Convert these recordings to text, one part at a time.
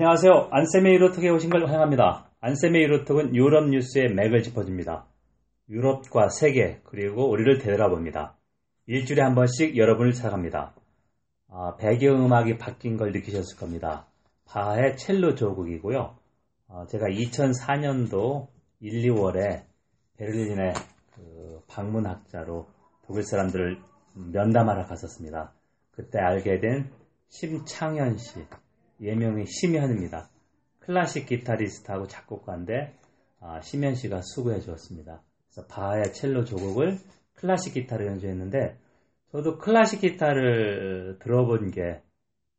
안녕하세요. 안쌤의 유로톡에 오신 걸 환영합니다. 안쌤의 유로톡은 유럽 뉴스의 맥을 짚어줍니다. 유럽과 세계 그리고 우리를 되돌아 봅니다. 일주일에 한 번씩 여러분을 찾아갑니다. 아, 배경음악이 바뀐 걸 느끼셨을 겁니다. 바하의 첼로 조국이고요. 아, 제가 2004년도 1, 2월에 베를린에 그 방문학자로 독일 사람들을 면담하러 갔었습니다. 그때 알게 된 심창현 씨, 예명이 심현입니다. 클래식 기타리스트하고 작곡가인데 아, 심현 씨가 수고해 주었습니다. 그래서 바하의 첼로 조곡을 클래식 기타를 연주했는데 저도 클래식 기타를 들어본 게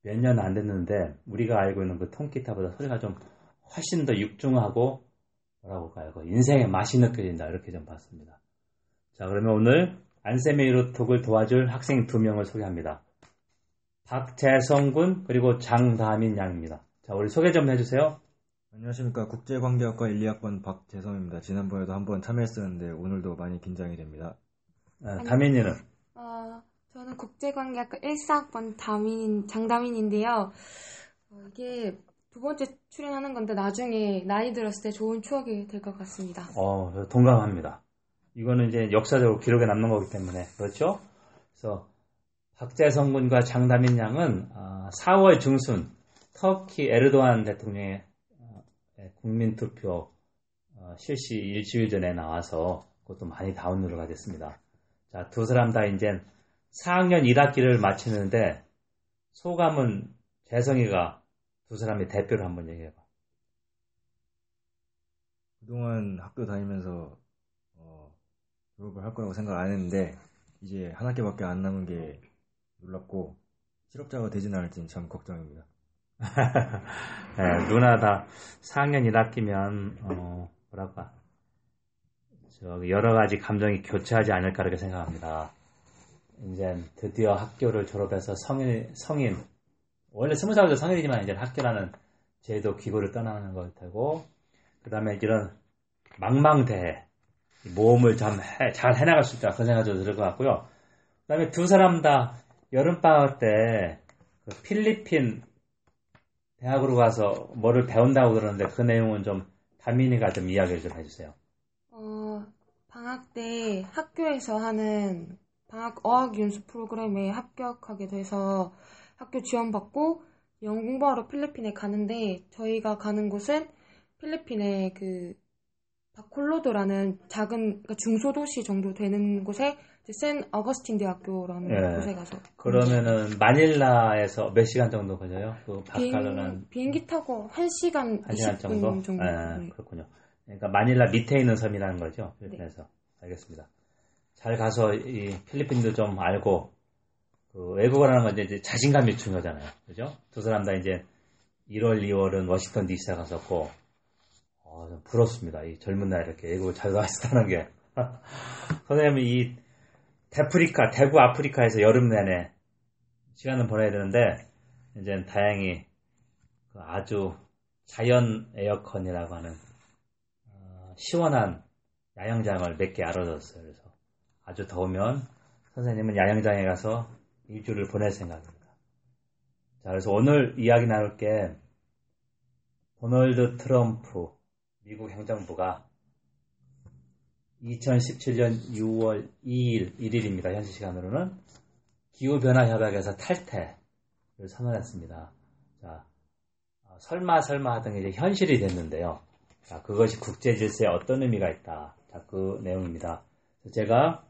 몇 년 안 됐는데 우리가 알고 있는 그 통기타보다 소리가 좀 훨씬 더 육중하고 뭐라고 할까요? 그 인생의 맛이 느껴진다 이렇게 좀 봤습니다. 자 그러면 오늘 안세메이로 톡을 도와줄 학생 두 명을 소개합니다. 박재성 군 그리고 장다민 양입니다. 자 우리 소개 좀 해주세요. 안녕하십니까 국제관계학과 1, 2학번 박재성입니다. 지난번에도 한번 참여했었는데 오늘도 많이 긴장이 됩니다. 아, 다민이는 어, 저는 국제관계학과 1사학번 다민, 장다민인데요. 어, 이게 두 번째 출연하는 건데 나중에 나이 들었을 때 좋은 추억이 될 것 같습니다. 어, 저 동감합니다. 이거는 이제 역사적으로 기록에 남는 거기 때문에 그렇죠. 그래서 박재성 군과 장다민 양은 4월 중순 터키 에르도안 대통령의 어, 국민투표 어, 실시 일주일 전에 나와서 그것도 많이 다운로드가 됐습니다. 자, 두 사람 다 이제 4학년 1학기를 마치는데 소감은 재성이가 두 사람의 대표를 한번 얘기해봐. 그동안 학교 다니면서 어, 졸업을 할 거라고 생각 안 했는데 이제 한 학기밖에 안 남은 게 놀랍고 실업자가 되진 않을지는 참 걱정입니다. 네, 누나 다 4학년 1학기면 어, 뭐랄까 저 여러 가지 감정이 교차하지 않을까 이렇게 생각합니다. 이제 드디어 학교를 졸업해서 성인 성인 원래 스무 살부터 성인이지만 이제 학교라는 제도 기구를 떠나는 걸 테고 그 다음에 이런 망망대해 모험을 잘 해나갈 수 있다 그런 생각이 들을 것 같고요. 그 다음에 두 사람 다 여름방학 때 그 필리핀 대학으로 가서 뭐를 배운다고 그러는데 그 내용은 좀 다민이가 좀 이야기를 좀 해주세요. 어, 방학 때 학교에서 하는 방학 어학 연수 프로그램에 합격하게 돼서 학교 지원받고 영어 공부하러 필리핀에 가는데 저희가 가는 곳은 필리핀의 그 바콜로도라는 작은 그러니까 중소도시 정도 되는 곳에 센 어거스틴 대학교라는 예. 곳에 가서 그러면은 마닐라에서 몇 시간 정도 걸려요? 그 바칼로는 비행, 기 타고 1시간 한 시간 20분 정도? 정도. 예, 네. 그렇군요. 그러니까 마닐라 밑에 있는 섬이라는 거죠. 필리핀에서. 알겠습니다. 잘 가서 이 필리핀도 좀 알고 그 외국어라는 건 이제 자신감이 중요하잖아요. 그죠? 두 사람 다 이제 1월, 2월은 워싱턴 DC에 갔었고 어, 좀 부럽습니다. 이 젊은 나이에 이렇게 외국을 잘 가셨다는 게. 선생님이 이 대프리카, 대구 아프리카에서 여름 내내 시간을 보내야 되는데 이제 다행히 그 아주 자연 에어컨이라고 하는 어, 시원한 야영장을 몇 개 알아줬어요. 그래서 아주 더우면 선생님은 야영장에 가서 일주를 보낼 생각입니다. 자, 그래서 오늘 이야기 나눌 게 도널드 트럼프 미국 행정부가 2017년 6월 2일, 1일입니다. 현지 시간으로는 기후변화 협약에서 탈퇴를 선언했습니다. 자, 어, 설마 설마 하던 게 이제 현실이 됐는데요. 자, 그것이 국제 질서에 어떤 의미가 있다. 자, 그 내용입니다. 제가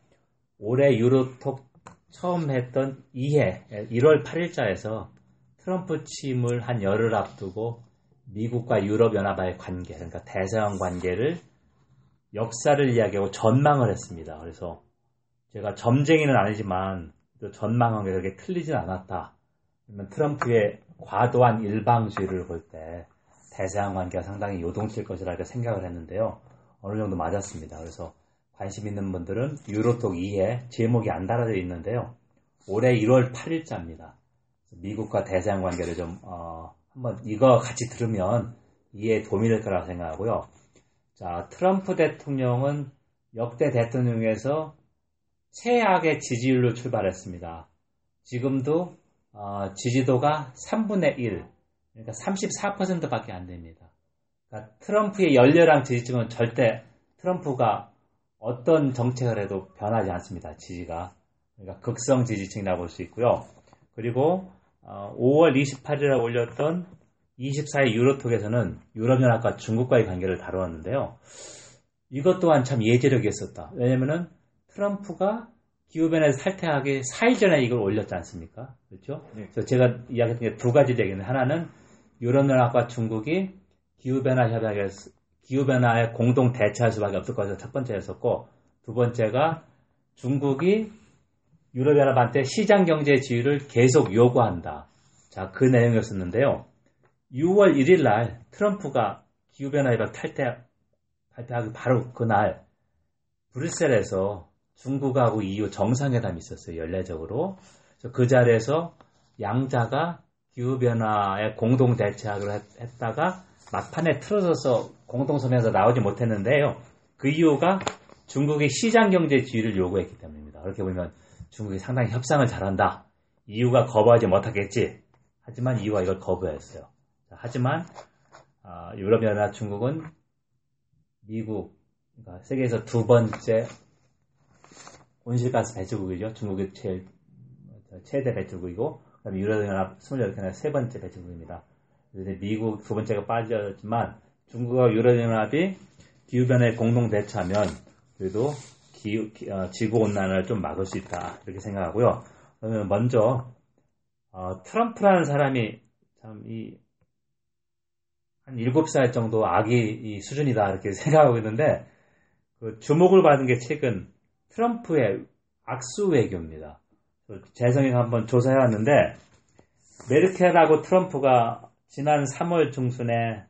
올해 유로톡 처음 했던 2회, 1월 8일자에서 트럼프 취임을 한 열흘 앞두고 미국과 유럽연합과의 관계, 그러니까 대서양 관계를 역사를 이야기하고 전망을 했습니다. 그래서 제가 점쟁이는 아니지만 또 전망한 게 그렇게 틀리진 않았다. 트럼프의 과도한 일방주의를 볼 때 대서양 관계가 상당히 요동칠 것이라 고 생각을 했는데요. 어느 정도 맞았습니다. 그래서 관심 있는 분들은 유로톡 2에 제목이 안 달아져 있는데요. 올해 1월 8일자입니다. 미국과 대서양 관계를 좀 어, 한번 이거 같이 들으면 이해에 도움이 될 거라고 생각하고요. 자, 트럼프 대통령은 역대 대통령에서 최악의 지지율로 출발했습니다. 지금도 어, 지지도가 3분의 1, 그러니까 34%밖에 안 됩니다. 그러니까 트럼프의 열렬한 지지층은 절대 트럼프가 어떤 정책을 해도 변하지 않습니다. 지지가. 그러니까 극성 지지층이라고 볼 수 있고요. 그리고 5월 28일에 올렸던 24일 유로톡에서는 유럽연합과 중국과의 관계를 다루었는데요. 이것 또한 참 예지력이 있었다. 왜냐면은 트럼프가 기후변화에 살퇴하기 4일 전에 이걸 올렸지 않습니까? 그렇죠? 네. 그래서 제가 이야기했던 게 두 가지 얘기는 하나는 유럽연합과 중국이 기후변화 협약에 기후변화에 공동 대처할 수밖에 없을 것이 첫 번째였었고 두 번째가 중국이 유럽연합한테 시장 경제 지위를 계속 요구한다. 자, 그 내용이었었는데요. 6월 1일 날 트럼프가 기후변화 협약 탈퇴 발표하기 바로 그날 브뤼셀에서 중국하고 EU 정상회담이 있었어요. 연례적으로. 그 자리에서 양자가 기후변화에 공동 대처하기로 했다가 막판에 틀어져서 공동성명에서 나오지 못했는데요. 그 이유가 중국의 시장 경제 지위를 요구했기 때문입니다. 그렇게 보면 중국이 상당히 협상을 잘한다. 이유가 거부하지 못하겠지. 하지만 이유가 이걸 거부했어요. 하지만 아, 유럽연합 중국은 미국, 그러니까 세계에서 두 번째 온실가스 배출국이죠. 중국이 제일 최대 배출국이고, 그다음에 유럽연합 28개나 세 번째 배출국입니다. 미국 두 번째가 빠졌지만 중국과 유럽연합이 기후변화에 공동 대처하면 그래도 기후, 어, 지구온난화를 좀 막을 수 있다 이렇게 생각하고요. 그러면 먼저 어, 트럼프라는 사람이 참이 한 7살 정도 아기 수준이다 이렇게 생각하고 있는데 그 주목을 받은 게 최근 트럼프의 악수 외교입니다. 재성이 한번 조사해 왔는데 메르켈하고 트럼프가 지난 3월 중순에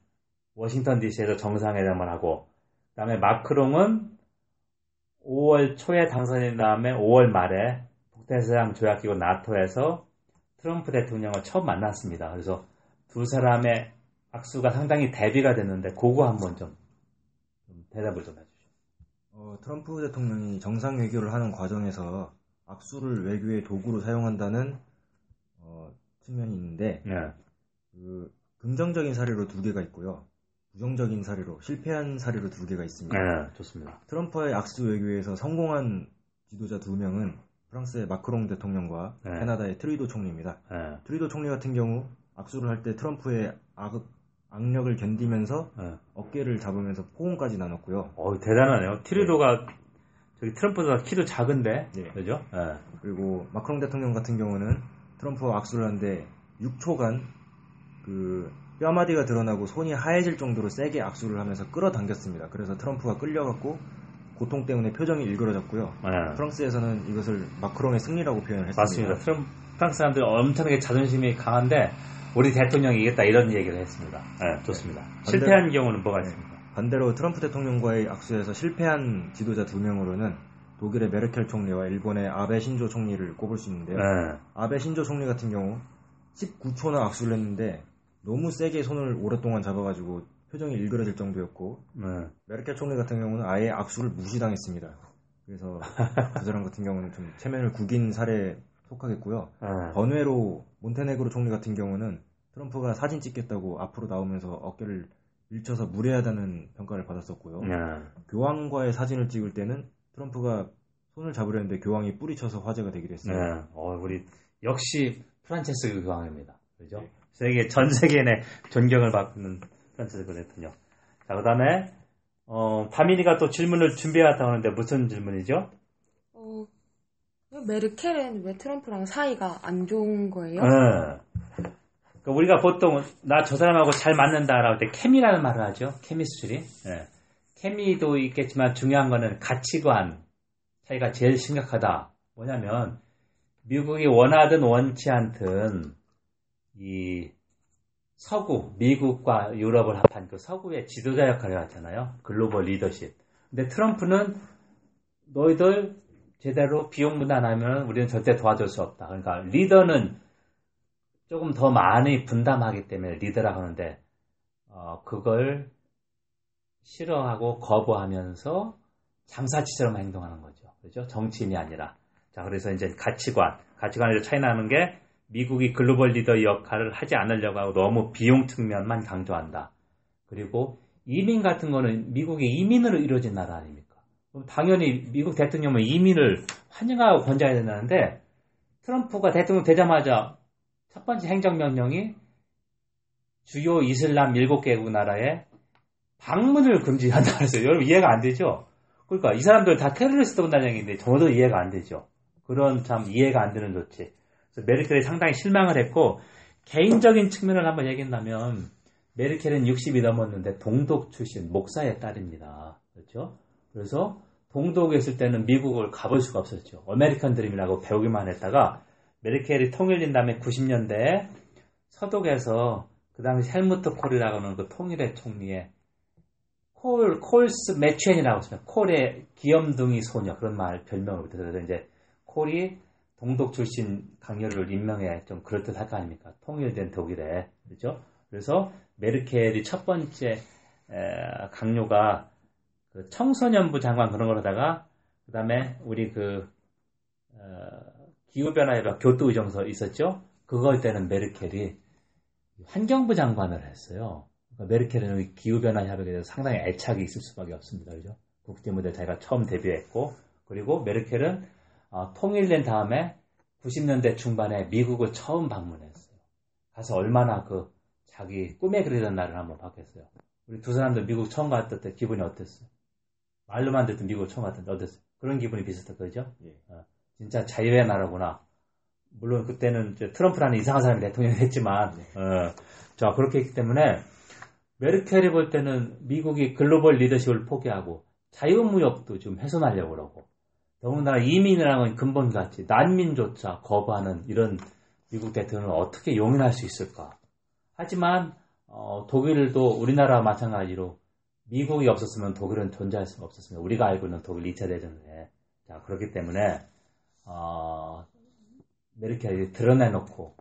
워싱턴 DC에서 정상회담을 하고 그다음에 마크롱은 5월 초에 당선인 다음에 5월 말에 북대서양 조약기구 나토에서 트럼프 대통령을 처음 만났습니다. 그래서 두 사람의 악수가 상당히 대비가 됐는데 그거 한번 좀, 좀 대답을 좀 해주시죠. 어, 트럼프 대통령이 정상 외교를 하는 과정에서 악수를 외교의 도구로 사용한다는 어, 측면이 있는데 네. 그 긍정적인 사례로 두 개가 있고요. 부정적인 사례로 실패한 사례로 두 개가 있습니다. 네, 좋습니다. 트럼프의 악수 외교에서 성공한 지도자 두 명은 프랑스의 마크롱 대통령과 네. 캐나다의 트뤼도 총리입니다. 네. 트뤼도 총리 같은 경우 악수를 할 때 트럼프의 악, 악력을 견디면서 네. 어깨를 잡으면서 포옹까지 나눴고요. 어 대단하네요. 트뤼도가 네. 저기 트럼프보다 키도 작은데, 네. 그죠? 네. 그리고 마크롱 대통령 같은 경우는 트럼프와 악수를 하는데 6초간 그 뼈마디가 드러나고 손이 하얘질 정도로 세게 악수를 하면서 끌어당겼습니다. 그래서 트럼프가 끌려갔고 고통 때문에 표정이 일그러졌고요. 네. 프랑스에서는 이것을 마크롱의 승리라고 표현을 했습니다. 맞습니다. 트럼, 프랑스 사람들이 엄청나게 자존심이 강한데 우리 대통령이 이겼다 이런 얘기를 했습니다. 네, 좋습니다. 네. 실패한 경우는 뭐가 있습니까? 반대로 트럼프 대통령과의 악수에서 실패한 지도자 두 명으로는 독일의 메르켈 총리와 일본의 아베 신조 총리를 꼽을 수 있는데요. 네. 아베 신조 총리 같은 경우 19초나 악수를 했는데 너무 세게 손을 오랫동안 잡아가지고 표정이 일그러질 정도였고 네. 메르켈 총리 같은 경우는 아예 악수를 무시당했습니다. 그래서 그 사람 같은 경우는 좀 체면을 구긴 사례에 속하겠고요. 네. 번외로 몬테네그로 총리 같은 경우는 트럼프가 사진 찍겠다고 앞으로 나오면서 어깨를 밀쳐서 무례하다는 평가를 받았었고요. 네. 교황과의 사진을 찍을 때는 트럼프가 손을 잡으려는데 교황이 뿌리쳐서 화제가 되기도 했어요. 네. 어, 우리 역시 프란체스크 교황입니다. 그죠? 네. 세계 전 세계에 존경을 받는 프란체스코 대통령. 자, 그다음에 어, 다민이가 또 질문을 준비해왔다고 하는데 무슨 질문이죠? 어, 메르켈은 왜 트럼프랑 사이가 안 좋은 거예요? 네. 그러니까 우리가 보통 나 저 사람하고 잘 맞는다라고 할 때 케미라는 말을 하죠. 케미스트리. 네. 케미도 있겠지만 중요한 거는 가치관 차이가 제일 심각하다. 뭐냐면 미국이 원하든 원치 않든 이 서구, 미국과 유럽을 합한 그 서구의 지도자 역할을 하잖아요. 글로벌 리더십. 근데 트럼프는 너희들 제대로 비용 분담 안 하면 우리는 절대 도와줄 수 없다. 그러니까 리더는 조금 더 많이 분담하기 때문에 리더라고 하는데, 어, 그걸 싫어하고 거부하면서 장사치처럼 행동하는 거죠. 그죠? 정치인이 아니라. 자, 그래서 이제 가치관, 가치관에서 차이 나는 게 미국이 글로벌 리더 역할을 하지 않으려고 하고 너무 비용 측면만 강조한다. 그리고 이민 같은 거는 미국의 이민으로 이루어진 나라 아닙니까? 당연히 미국 대통령은 이민을 환영하고 권장해야 된다는데 트럼프가 대통령 되자마자 첫 번째 행정명령이 주요 이슬람 7개국 나라에 방문을 금지한다 그랬어요. 여러분 이해가 안 되죠? 그러니까 이 사람들 다 테러리스트 온다는 얘기인데 저도 이해가 안 되죠. 그런 참 이해가 안 되는 조치. 메르켈이 상당히 실망을 했고 개인적인 측면을 한번 얘기한다면 메르켈은 60이 넘었는데 동독 출신 목사의 딸입니다. 그렇죠? 그래서 동독에 있을 때는 미국을 가볼 수가 없었죠. 아메리칸 드림이라고 배우기만 했다가 메르켈이 통일된 다음에 90년대에 서독에서 그 당시 헬무트 콜이라고 하는 그 통일의 총리의 콜, Kohls Mädchen이라고 했습니다. 콜의 귀염둥이 소녀 그런 말 별명을 붙여서 이제 콜이 동독 출신 각료를 임명해 좀 그럴듯할 거 아닙니까? 통일된 독일에 그렇죠? 그래서 메르켈이 첫 번째 에, 각료가 그 청소년부 장관 그런 걸 하다가 그 다음에 우리 그 어, 기후변화에 교토의정서 있었죠? 그걸 때는 메르켈이 환경부 장관을 했어요. 그러니까 메르켈은 기후변화 협약에 대해서 상당히 애착이 있을 수밖에 없습니다. 그죠? 국제 무대 자기가 처음 데뷔했고, 그리고 메르켈은 어, 통일된 다음에 90년대 중반에 미국을 처음 방문했어요. 가서 얼마나 그 자기 꿈에 그리던 날을 한번 봤겠어요. 우리 두 사람도 미국 처음 갔을 때 기분이 어땠어요? 말로만 듣던 미국 처음 때 어땠어요? 그런 기분이 비슷했 거죠? 예. 어, 진짜 자유의 나라구나. 물론 그때는 트럼프라는 이상한 사람이 대통령이 됐지만, 네. 어, 자, 그렇게 했기 때문에 메르켈이 볼 때는 미국이 글로벌 리더십을 포기하고 자유무역도 좀 훼손하려고 그러고 더군다나 이민이라는 근본가치, 난민조차 거부하는 이런 미국 대통령을 어떻게 용인할 수 있을까? 하지만 어, 독일도 우리나라와 마찬가지로 미국이 없었으면 독일은 존재할 수가 없었습니다. 우리가 알고 있는 독일 2차 대전에 자 그렇기 때문에 어, 메르켈이 드러내놓고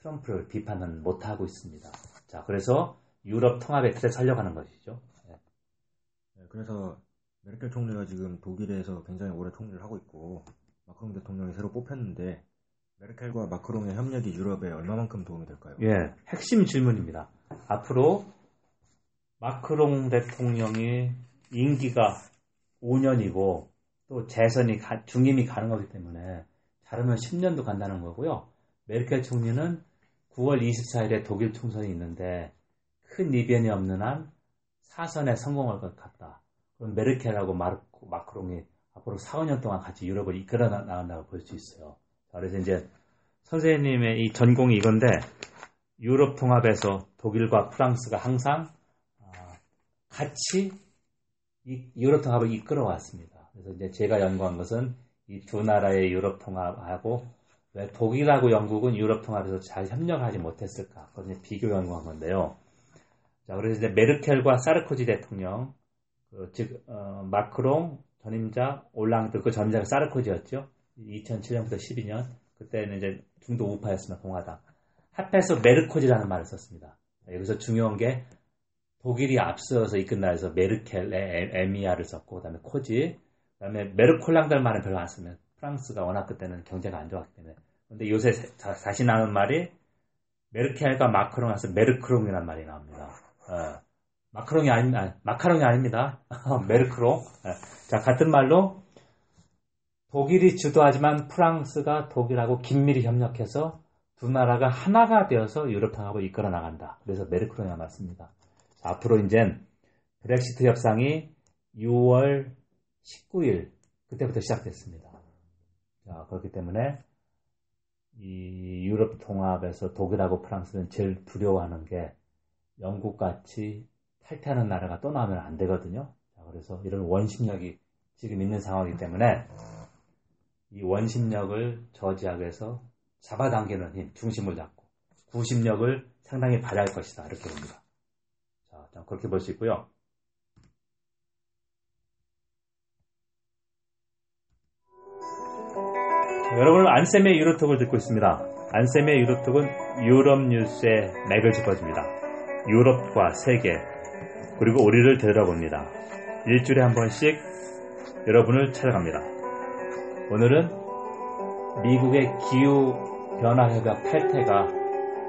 트럼프를 비판은 못하고 있습니다. 자 그래서 유럽 통합의 틀에 살려가는 것이죠. 네. 네, 그래서 메르켈 총리가 지금 독일에서 굉장히 오래 총리를 하고 있고 마크롱 대통령이 새로 뽑혔는데 메르켈과 마크롱의 협력이 유럽에 얼마만큼 도움이 될까요? 예, 핵심 질문입니다. 앞으로 마크롱 대통령이 임기가 5년이고 또 재선이 가, 중임이 가능하기 때문에 잘하면 10년도 간다는 거고요. 메르켈 총리는 9월 24일에 독일 총선이 있는데 큰 이변이 없는 한 사선에 성공할 것 같다. 그럼 메르켈하고 마르코, 마크롱이 앞으로 4, 5년 동안 같이 유럽을 이끌어 나간다고 볼 수 있어요. 그래서 이제 선생님의 이 전공이 이건데 유럽 통합에서 독일과 프랑스가 항상 아, 같이 이 유럽 통합을 이끌어 왔습니다. 그래서 이제 제가 연구한 것은 이 두 나라의 유럽 통합하고 왜 독일하고 영국은 유럽 통합에서 잘 협력하지 못했을까? 그걸 비교 연구한 건데요. 자, 그래서 이제 메르켈과 사르코지 대통령, 그, 즉, 어, 마크롱, 전임자, 올랑드, 그 전임자가 사르코지였죠. 2007년부터 12년. 그때는 이제 중도 우파였습니다, 공화당. 합해서 메르코지라는 말을 썼습니다. 여기서 중요한 게 독일이 앞서서 이끈 나라에서 메르켈의 메르를 썼고, 그 다음에 코지, 그 다음에 메르콜랑드란 말은 별로 안 쓰면 프랑스가 워낙 그때는 경제가 안 좋았기 때문에. 근데 요새 다시 나오는 말이 메르켈과 마크롱 에서 메르크롱이라는 말이 나옵니다. 어, 마카롱이 아니, 아, 마카롱이 아닙니다. 메르크롱. 어, 자, 같은 말로 독일이 주도하지만 프랑스가 독일하고 긴밀히 협력해서 두 나라가 하나가 되어서 유럽 통합을 이끌어 나간다. 그래서 메르크롱이 맞습니다. 자, 앞으로 이제 브렉시트 협상이 6월 19일 그때부터 시작됐습니다. 자, 그렇기 때문에 이 유럽 통합에서 독일하고 프랑스는 제일 두려워하는 게 영국 같이 탈퇴하는 나라가 또 나오면 안 되거든요. 그래서 이런 원심력이 지금 있는 상황이기 때문에 이 원심력을 저지하기 위해서 잡아당기는 힘, 중심을 잡고 구심력을 상당히 발휘할 것이다. 이렇게 봅니다. 자, 그렇게 볼 수 있고요. 여러분은 안쌤의 유로톡을 듣고 있습니다. 안쌤의 유로톡은 유럽 뉴스의 맥을 짚어줍니다. 유럽과 세계, 그리고 우리를 되돌아봅니다. 일주일에 한 번씩 여러분을 찾아갑니다. 오늘은 미국의 기후 변화 협약 탈퇴가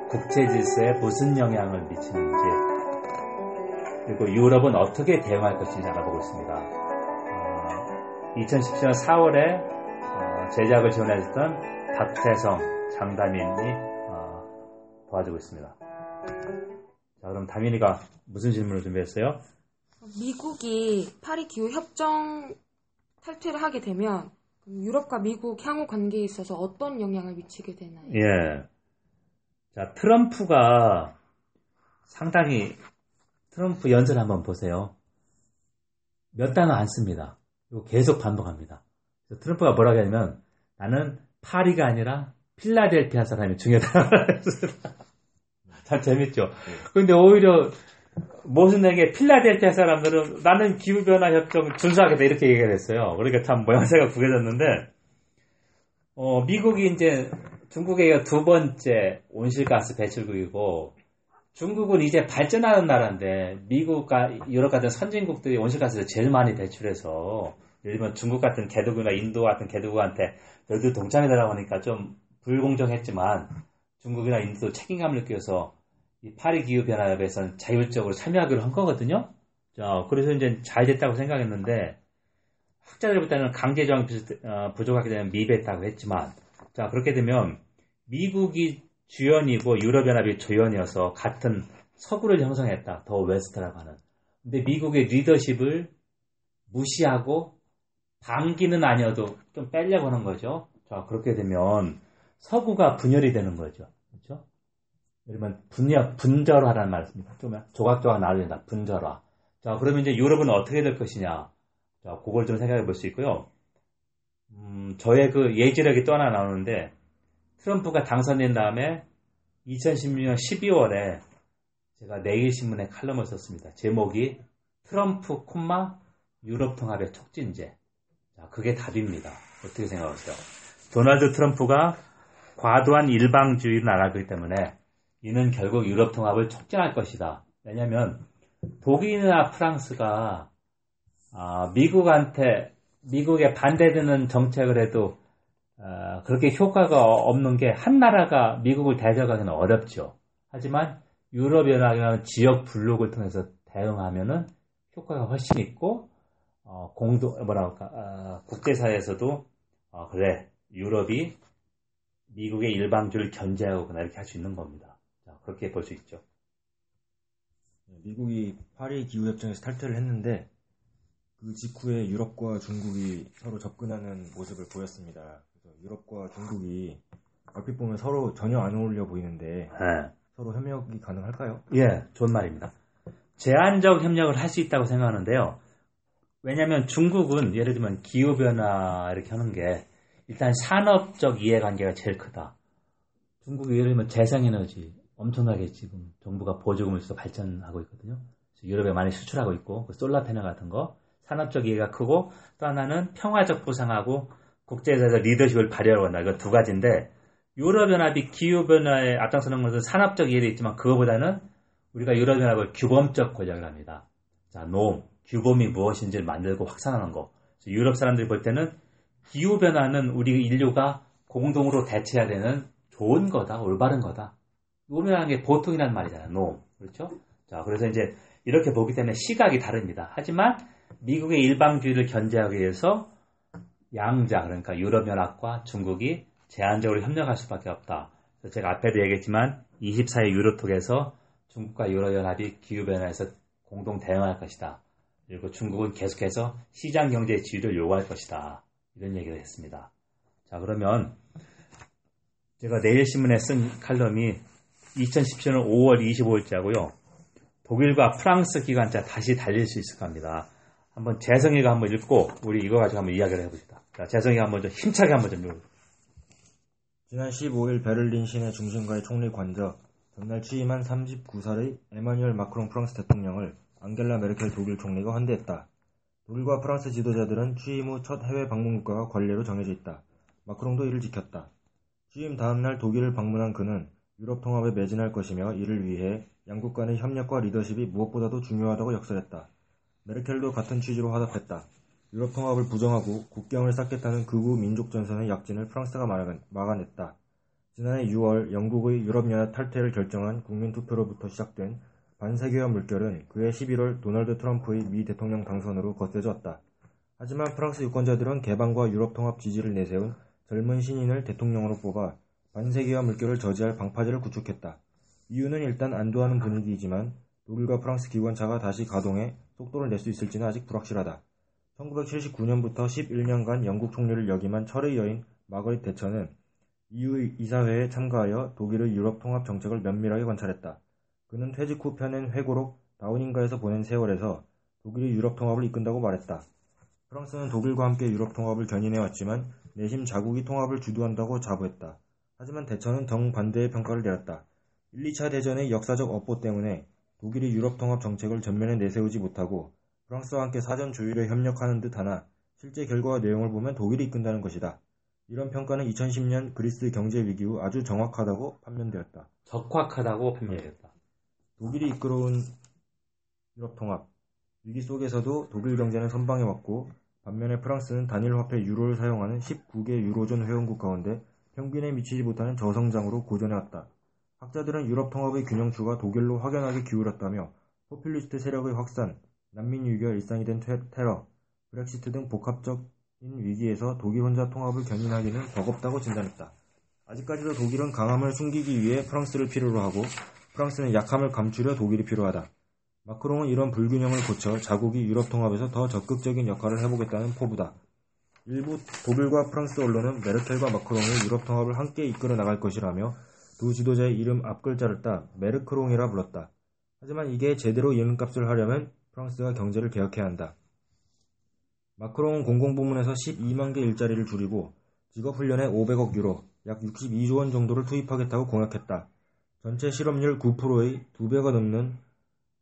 국제 질서에 무슨 영향을 미치는지 그리고 유럽은 어떻게 대응할 것인지 알아보고 있습니다. 어, 2017년 4월에 어, 제작을 지원했던 박태성 장다민이 어, 도와주고 있습니다. 자, 그럼 다민이가 무슨 질문을 준비했어요? 미국이 파리 기후 협정 탈퇴를 하게 되면 유럽과 미국 향후 관계에 있어서 어떤 영향을 미치게 되나요? 예. 자, 트럼프가 상당히 트럼프 연설 한번 보세요. 몇 단어 안 씁니다. 그리고 계속 반복합니다. 트럼프가 뭐라고 하냐면 나는 파리가 아니라 필라델피아 사람이 중요하다. 참 재밌죠. 그런데 오히려 모순에게 필라델피아 사람들은 나는 기후변화 협정 준수하겠다 이렇게 얘기를 했어요. 그러니까 참 모양새가 구겨졌는데 어, 미국이 이제 중국의 두 번째 온실가스 배출국이고 중국은 이제 발전하는 나라인데 미국과 유럽 같은 선진국들이 온실가스를 제일 많이 배출해서 예를 들면 중국 같은 개도국이나 인도 같은 개도국한테 너희들 동참해달라고 하니까 좀 불공정했지만 중국이나 인도도 책임감을 느껴서 이 파리 기후 변화협에서는 자율적으로 참여하기로 한 거거든요. 자, 그래서 이제 잘 됐다고 생각했는데 학자들 볼 때는 강제 조항 어, 부족하게 되면 미배했다고 했지만 자 그렇게 되면 미국이 주연이고 유럽연합이 조연이어서 같은 서구를 형성했다. the West라고 하는. 근데 미국의 리더십을 무시하고 반기는 아니어도 좀 빼려고 하는 거죠. 자, 그렇게 되면 서구가 분열이 되는 거죠. 그렇죠? 들면 분열, 분절화라는 말을 씁니다. 좀 조각조각 나눠진다. 분절화. 자, 그러면 이제 유럽은 어떻게 될 것이냐. 자, 그걸 좀 생각해 볼 수 있고요. 음, 저의 그 예지력이 또 하나 나오는데 트럼프가 당선된 다음에 2016년 12월에 제가 내일신문에 칼럼을 썼습니다. 제목이 트럼프 콤마 유럽 통합의 촉진제. 자, 그게 답입니다. 어떻게 생각하세요? 도널드 트럼프가 과도한 일방주의를 나가기 때문에 이는 결국 유럽 통합을 촉진할 것이다. 왜냐하면 독일이나 프랑스가 아, 미국한테 미국에 반대되는 정책을 해도 어, 그렇게 효과가 없는 게 한 나라가 미국을 대적하기는 어렵죠. 하지만 유럽연합이나 지역 블록을 통해서 대응하면은 효과가 훨씬 있고 어, 공동 뭐라 할까 어, 국제사회에서도 어, 그래 유럽이 미국의 일방주를 견제하거나 이렇게 할 수 있는 겁니다. 자, 그렇게 볼 수 있죠. 네, 미국이 파리 기후협정에서 탈퇴를 했는데 그 직후에 유럽과 중국이 서로 접근하는 모습을 보였습니다. 유럽과 중국이 얼핏 보면 서로 전혀 안 어울려 보이는데 네. 서로 협력이 가능할까요? 예, 좋은 말입니다. 제한적 협력을 할 수 있다고 생각하는데요. 왜냐하면 중국은 예를 들면 기후 변화 이렇게 하는 게 일단 산업적 이해관계가 제일 크다. 중국이 예를 들면 재생에너지 엄청나게 지금 정부가 보조금을 써서 발전하고 있거든요. 유럽에 많이 수출하고 있고 그 solar panel 같은 거 산업적 이해가 크고 또 하나는 평화적 부상하고 국제에서 리더십을 발휘하려고 한다. 이거 두 가지인데 유럽연합이 기후변화에 앞장서는 것은 산업적 이해도 있지만 그거보다는 우리가 유럽연합을 규범적 권력이라 합니다. 자, 노, 규범이 무엇인지를 만들고 확산하는 거. 유럽 사람들이 볼 때는 기후변화는 우리 인류가 공동으로 대처해야 되는 좋은 거다, 올바른 거다. norm이라는 게 보통이라는 말이잖아요. 노. 그렇죠? 자, 그래서 이제 이렇게 보기 때문에 시각이 다릅니다. 하지만 미국의 일방주의를 견제하기 위해서 양자, 그러니까 유럽연합과 중국이 제한적으로 협력할 수밖에 없다. 제가 앞에도 얘기했지만 24일 유로톡에서 중국과 유럽연합이 기후변화에서 공동 대응할 것이다. 그리고 중국은 계속해서 시장 경제 지위를 요구할 것이다. 이런 얘기를 했습니다. 자, 그러면 제가 내일 신문에 쓴 칼럼이 2017년 5월 25일자고요. 독일과 프랑스 기관차 다시 달릴 수 있을 겁니다. 한번 재성이가 한번 읽고 우리 이거 가지고 한번 이야기를 해봅시다. 자, 재성이가 한번 좀 힘차게 한번 좀 읽어. 지난 15일 베를린 시내 중심가의 총리 관저 전날 취임한 39살의 에마뉴엘 마크롱 프랑스 대통령을 앙겔라 메르켈 독일 총리가 환대했다. 독일과 프랑스 지도자들은 취임 후 첫 해외 방문 국가가 관례로 정해져 있다. 마크롱도 이를 지켰다. 취임 다음날 독일을 방문한 그는 유럽 통합에 매진할 것이며 이를 위해 양국 간의 협력과 리더십이 무엇보다도 중요하다고 역설했다. 메르켈도 같은 취지로 화답했다. 유럽 통합을 부정하고 국경을 쌓겠다는 극우 민족 전선의 약진을 프랑스가 막아냈다. 지난해 6월 영국의 유럽연합 탈퇴를 결정한 국민투표로부터 시작된 반세계화 물결은 그해 11월 도널드 트럼프의 미 대통령 당선으로 거세졌다. 하지만 프랑스 유권자들은 개방과 유럽 통합 지지를 내세운 젊은 신인을 대통령으로 뽑아 반세계화 물결을 저지할 방파제를 구축했다. 이유는 일단 안도하는 분위기이지만 독일과 프랑스 기관차가 다시 가동해 속도를 낼 수 있을지는 아직 불확실하다. 1979년부터 11년간 영국 총리를 역임한 철의 여인 마거릿 대처는 EU 이사회에 참가하여 독일의 유럽 통합 정책을 면밀하게 관찰했다. 그는 퇴직 후 펴낸 회고록 다우닝가에서 보낸 세월에서 독일이 유럽 통합을 이끈다고 말했다. 프랑스는 독일과 함께 유럽 통합을 견인해왔지만 내심 자국이 통합을 주도한다고 자부했다. 하지만 대처는 정반대의 평가를 내렸다. 1, 2차 대전의 역사적 업보 때문에 독일이 유럽 통합 정책을 전면에 내세우지 못하고 프랑스와 함께 사전 조율에 협력하는 듯 하나 실제 결과와 내용을 보면 독일이 이끈다는 것이다. 이런 평가는 2010년 그리스 경제 위기 후 아주 정확하다고 판명되었다. 적확하다고 판명되었다. 독일이 이끌어온 유럽 통합 위기 속에서도 독일 경제는 선방해 왔고 반면에 프랑스는 단일 화폐 유로를 사용하는 19개 유로존 회원국 가운데 평균에 미치지 못하는 저성장으로 고전해 왔다. 학자들은 유럽 통합의 균형추가 독일로 확연하게 기울었다며 포퓰리스트 세력의 확산, 난민 유기가 일상이 된 테러, 브렉시트 등 복합적인 위기에서 독일 혼자 통합을 견인하기는 버겁다고 진단했다. 아직까지도 독일은 강함을 숨기기 위해 프랑스를 필요로 하고 프랑스는 약함을 감추려 독일이 필요하다. 마크롱은 이런 불균형을 고쳐 자국이 유럽 통합에서 더 적극적인 역할을 해보겠다는 포부다. 일부 독일과 프랑스 언론은 메르켈과 마크롱이 유럽 통합을 함께 이끌어 나갈 것이라며 두 지도자의 이름 앞글자를 따 메르크롱이라 불렀다. 하지만 이게 제대로 이름값을 하려면 프랑스가 경제를 개혁해야 한다. 마크롱은 공공부문에서 12만 개 일자리를 줄이고 직업훈련에 500억 유로, 약 62조 원 정도를 투입하겠다고 공약했다. 전체 실업률 9%의 2배가 넘는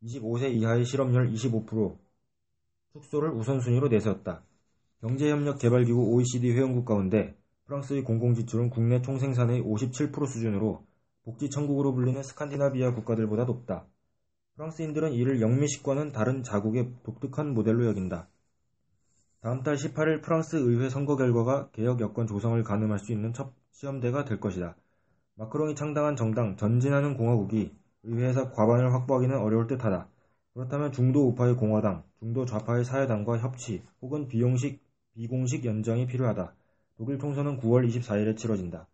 25세 이하의 실업률 25%, 축소를 우선순위로 내세웠다. 경제협력개발기구 OECD 회원국 가운데 프랑스의 공공지출은 국내 총생산의 57% 수준으로 복지천국으로 불리는 스칸디나비아 국가들보다 높다. 프랑스인들은 이를 영미식과는 다른 자국의 독특한 모델로 여긴다. 다음 달 18일 프랑스 의회 선거 결과가 개혁 여건 조성을 가늠할 수 있는 첫 시험대가 될 것이다. 마크롱이 창당한 정당 전진하는 공화국이 의회에서 과반을 확보하기는 어려울 듯하다. 그렇다면 중도 우파의 공화당, 중도 좌파의 사회당과 협치 혹은 비용식, 비공식 연정이 필요하다. 독일 총선은 9월 24일에 치러진다.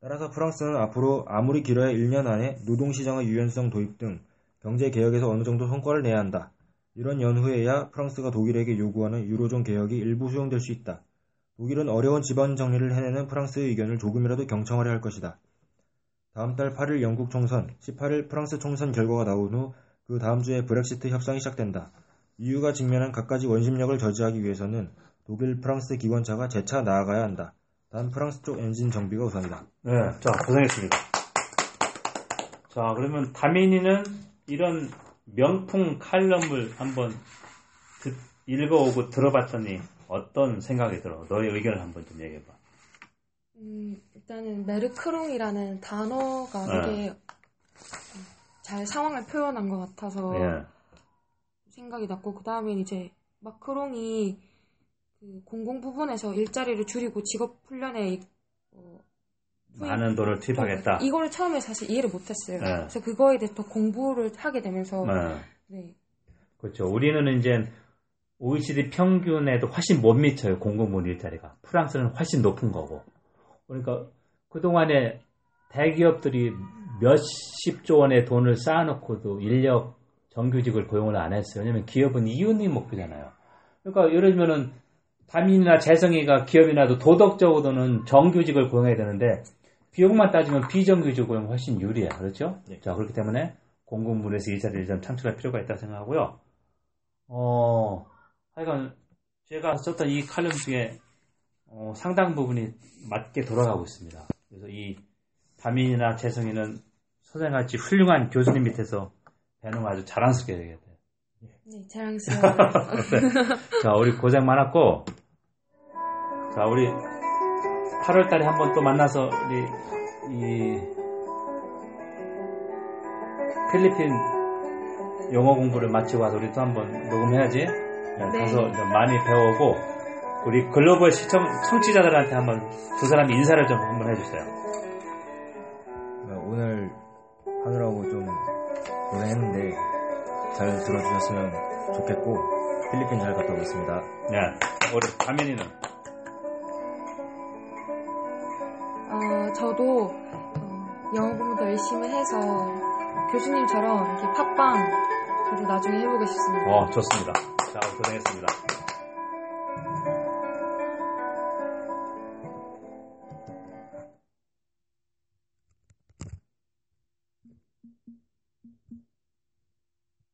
따라서 프랑스는 앞으로 아무리 길어야 1년 안에 노동시장의 유연성 도입 등 경제 개혁에서 어느 정도 성과를 내야 한다. 이런 연후에야 프랑스가 독일에게 요구하는 유로존 개혁이 일부 수용될 수 있다. 독일은 어려운 집안 정리를 해내는 프랑스의 의견을 조금이라도 경청하려 할 것이다. 다음 달 8일 영국 총선, 18일 프랑스 총선 결과가 나온 후 그 다음 주에 브렉시트 협상이 시작된다. EU가 직면한 갖가지 원심력을 저지하기 위해서는 독일, 프랑스 기관차가 재차 나아가야 한다. 단 프랑스 쪽 엔진 정비가 우선이다. 네, 자 고생했습니다. 자 그러면 다민이는 이런 명품 칼럼을 한번 듣, 읽어오고 들어봤더니 어떤 생각이 들어? 너의 의견을 한번 좀 얘기해봐. 음, 일단은 메르크롱이라는 단어가 네. 되게 잘 상황을 표현한 것 같아서 네. 생각이 났고 그 다음에 이제 마크롱이 그 공공 부분에서 일자리를 줄이고 직업 훈련에 어, 많은 돈을 투입하겠다. 이거를 처음에 사실 이해를 못했어요. 네. 그래서 그거에 대해서 더 공부를 하게 되면서 네. 네. 그렇죠. 우리는 이제 OECD 평균에도 훨씬 못 미쳐요. 공공부문 일자리가. 프랑스는 훨씬 높은 거고. 그러니까 그 동안에 대기업들이 몇십 조 원의 돈을 쌓아놓고도 인력 정규직을 고용을 안 했어요. 왜냐면 기업은 이윤이 목표잖아요. 그러니까 예를 들면은 담임이나 재성이가 기업이나도 도덕적으로는 정규직을 고용해야 되는데 비용만 따지면 비정규직 고용 훨씬 유리해요. 그렇죠? 네. 자, 그렇기 때문에 공공부문에서 일자리를 좀 창출할 필요가 있다고 생각하고요. 어, 하여간 제가 썼던 이 칼럼 중에 어, 상당 부분이 맞게 돌아가고 있습니다. 그래서 이 담임이나 재성이는 선생같이 훌륭한 교수님 밑에서 배는 아주 자랑스럽게 되겠대요. 네, 자랑스러워요. 네. 자, 우리 고생 많았고, 자, 우리 8월 달에 한번 또 만나서 우리 이 필리핀 영어 공부를 마치고 와서 우리 또 한번 녹음해야지. 네. 가서 많이 배워오고 우리 글로벌 시청 청취자들한테 한번 두 사람 인사를 좀 한번 해주세요. 오늘 하느라고 좀 고생했는데 잘 들어주셨으면 좋겠고 필리핀 잘 갔다 오겠습니다. 네, 우리 가면이는 저도 어, 영어 공부 더 열심히 해서 교수님처럼 이렇게 팟빵 저도 나중에 해보고 싶습니다. 어 좋습니다. 자 고생했습니다.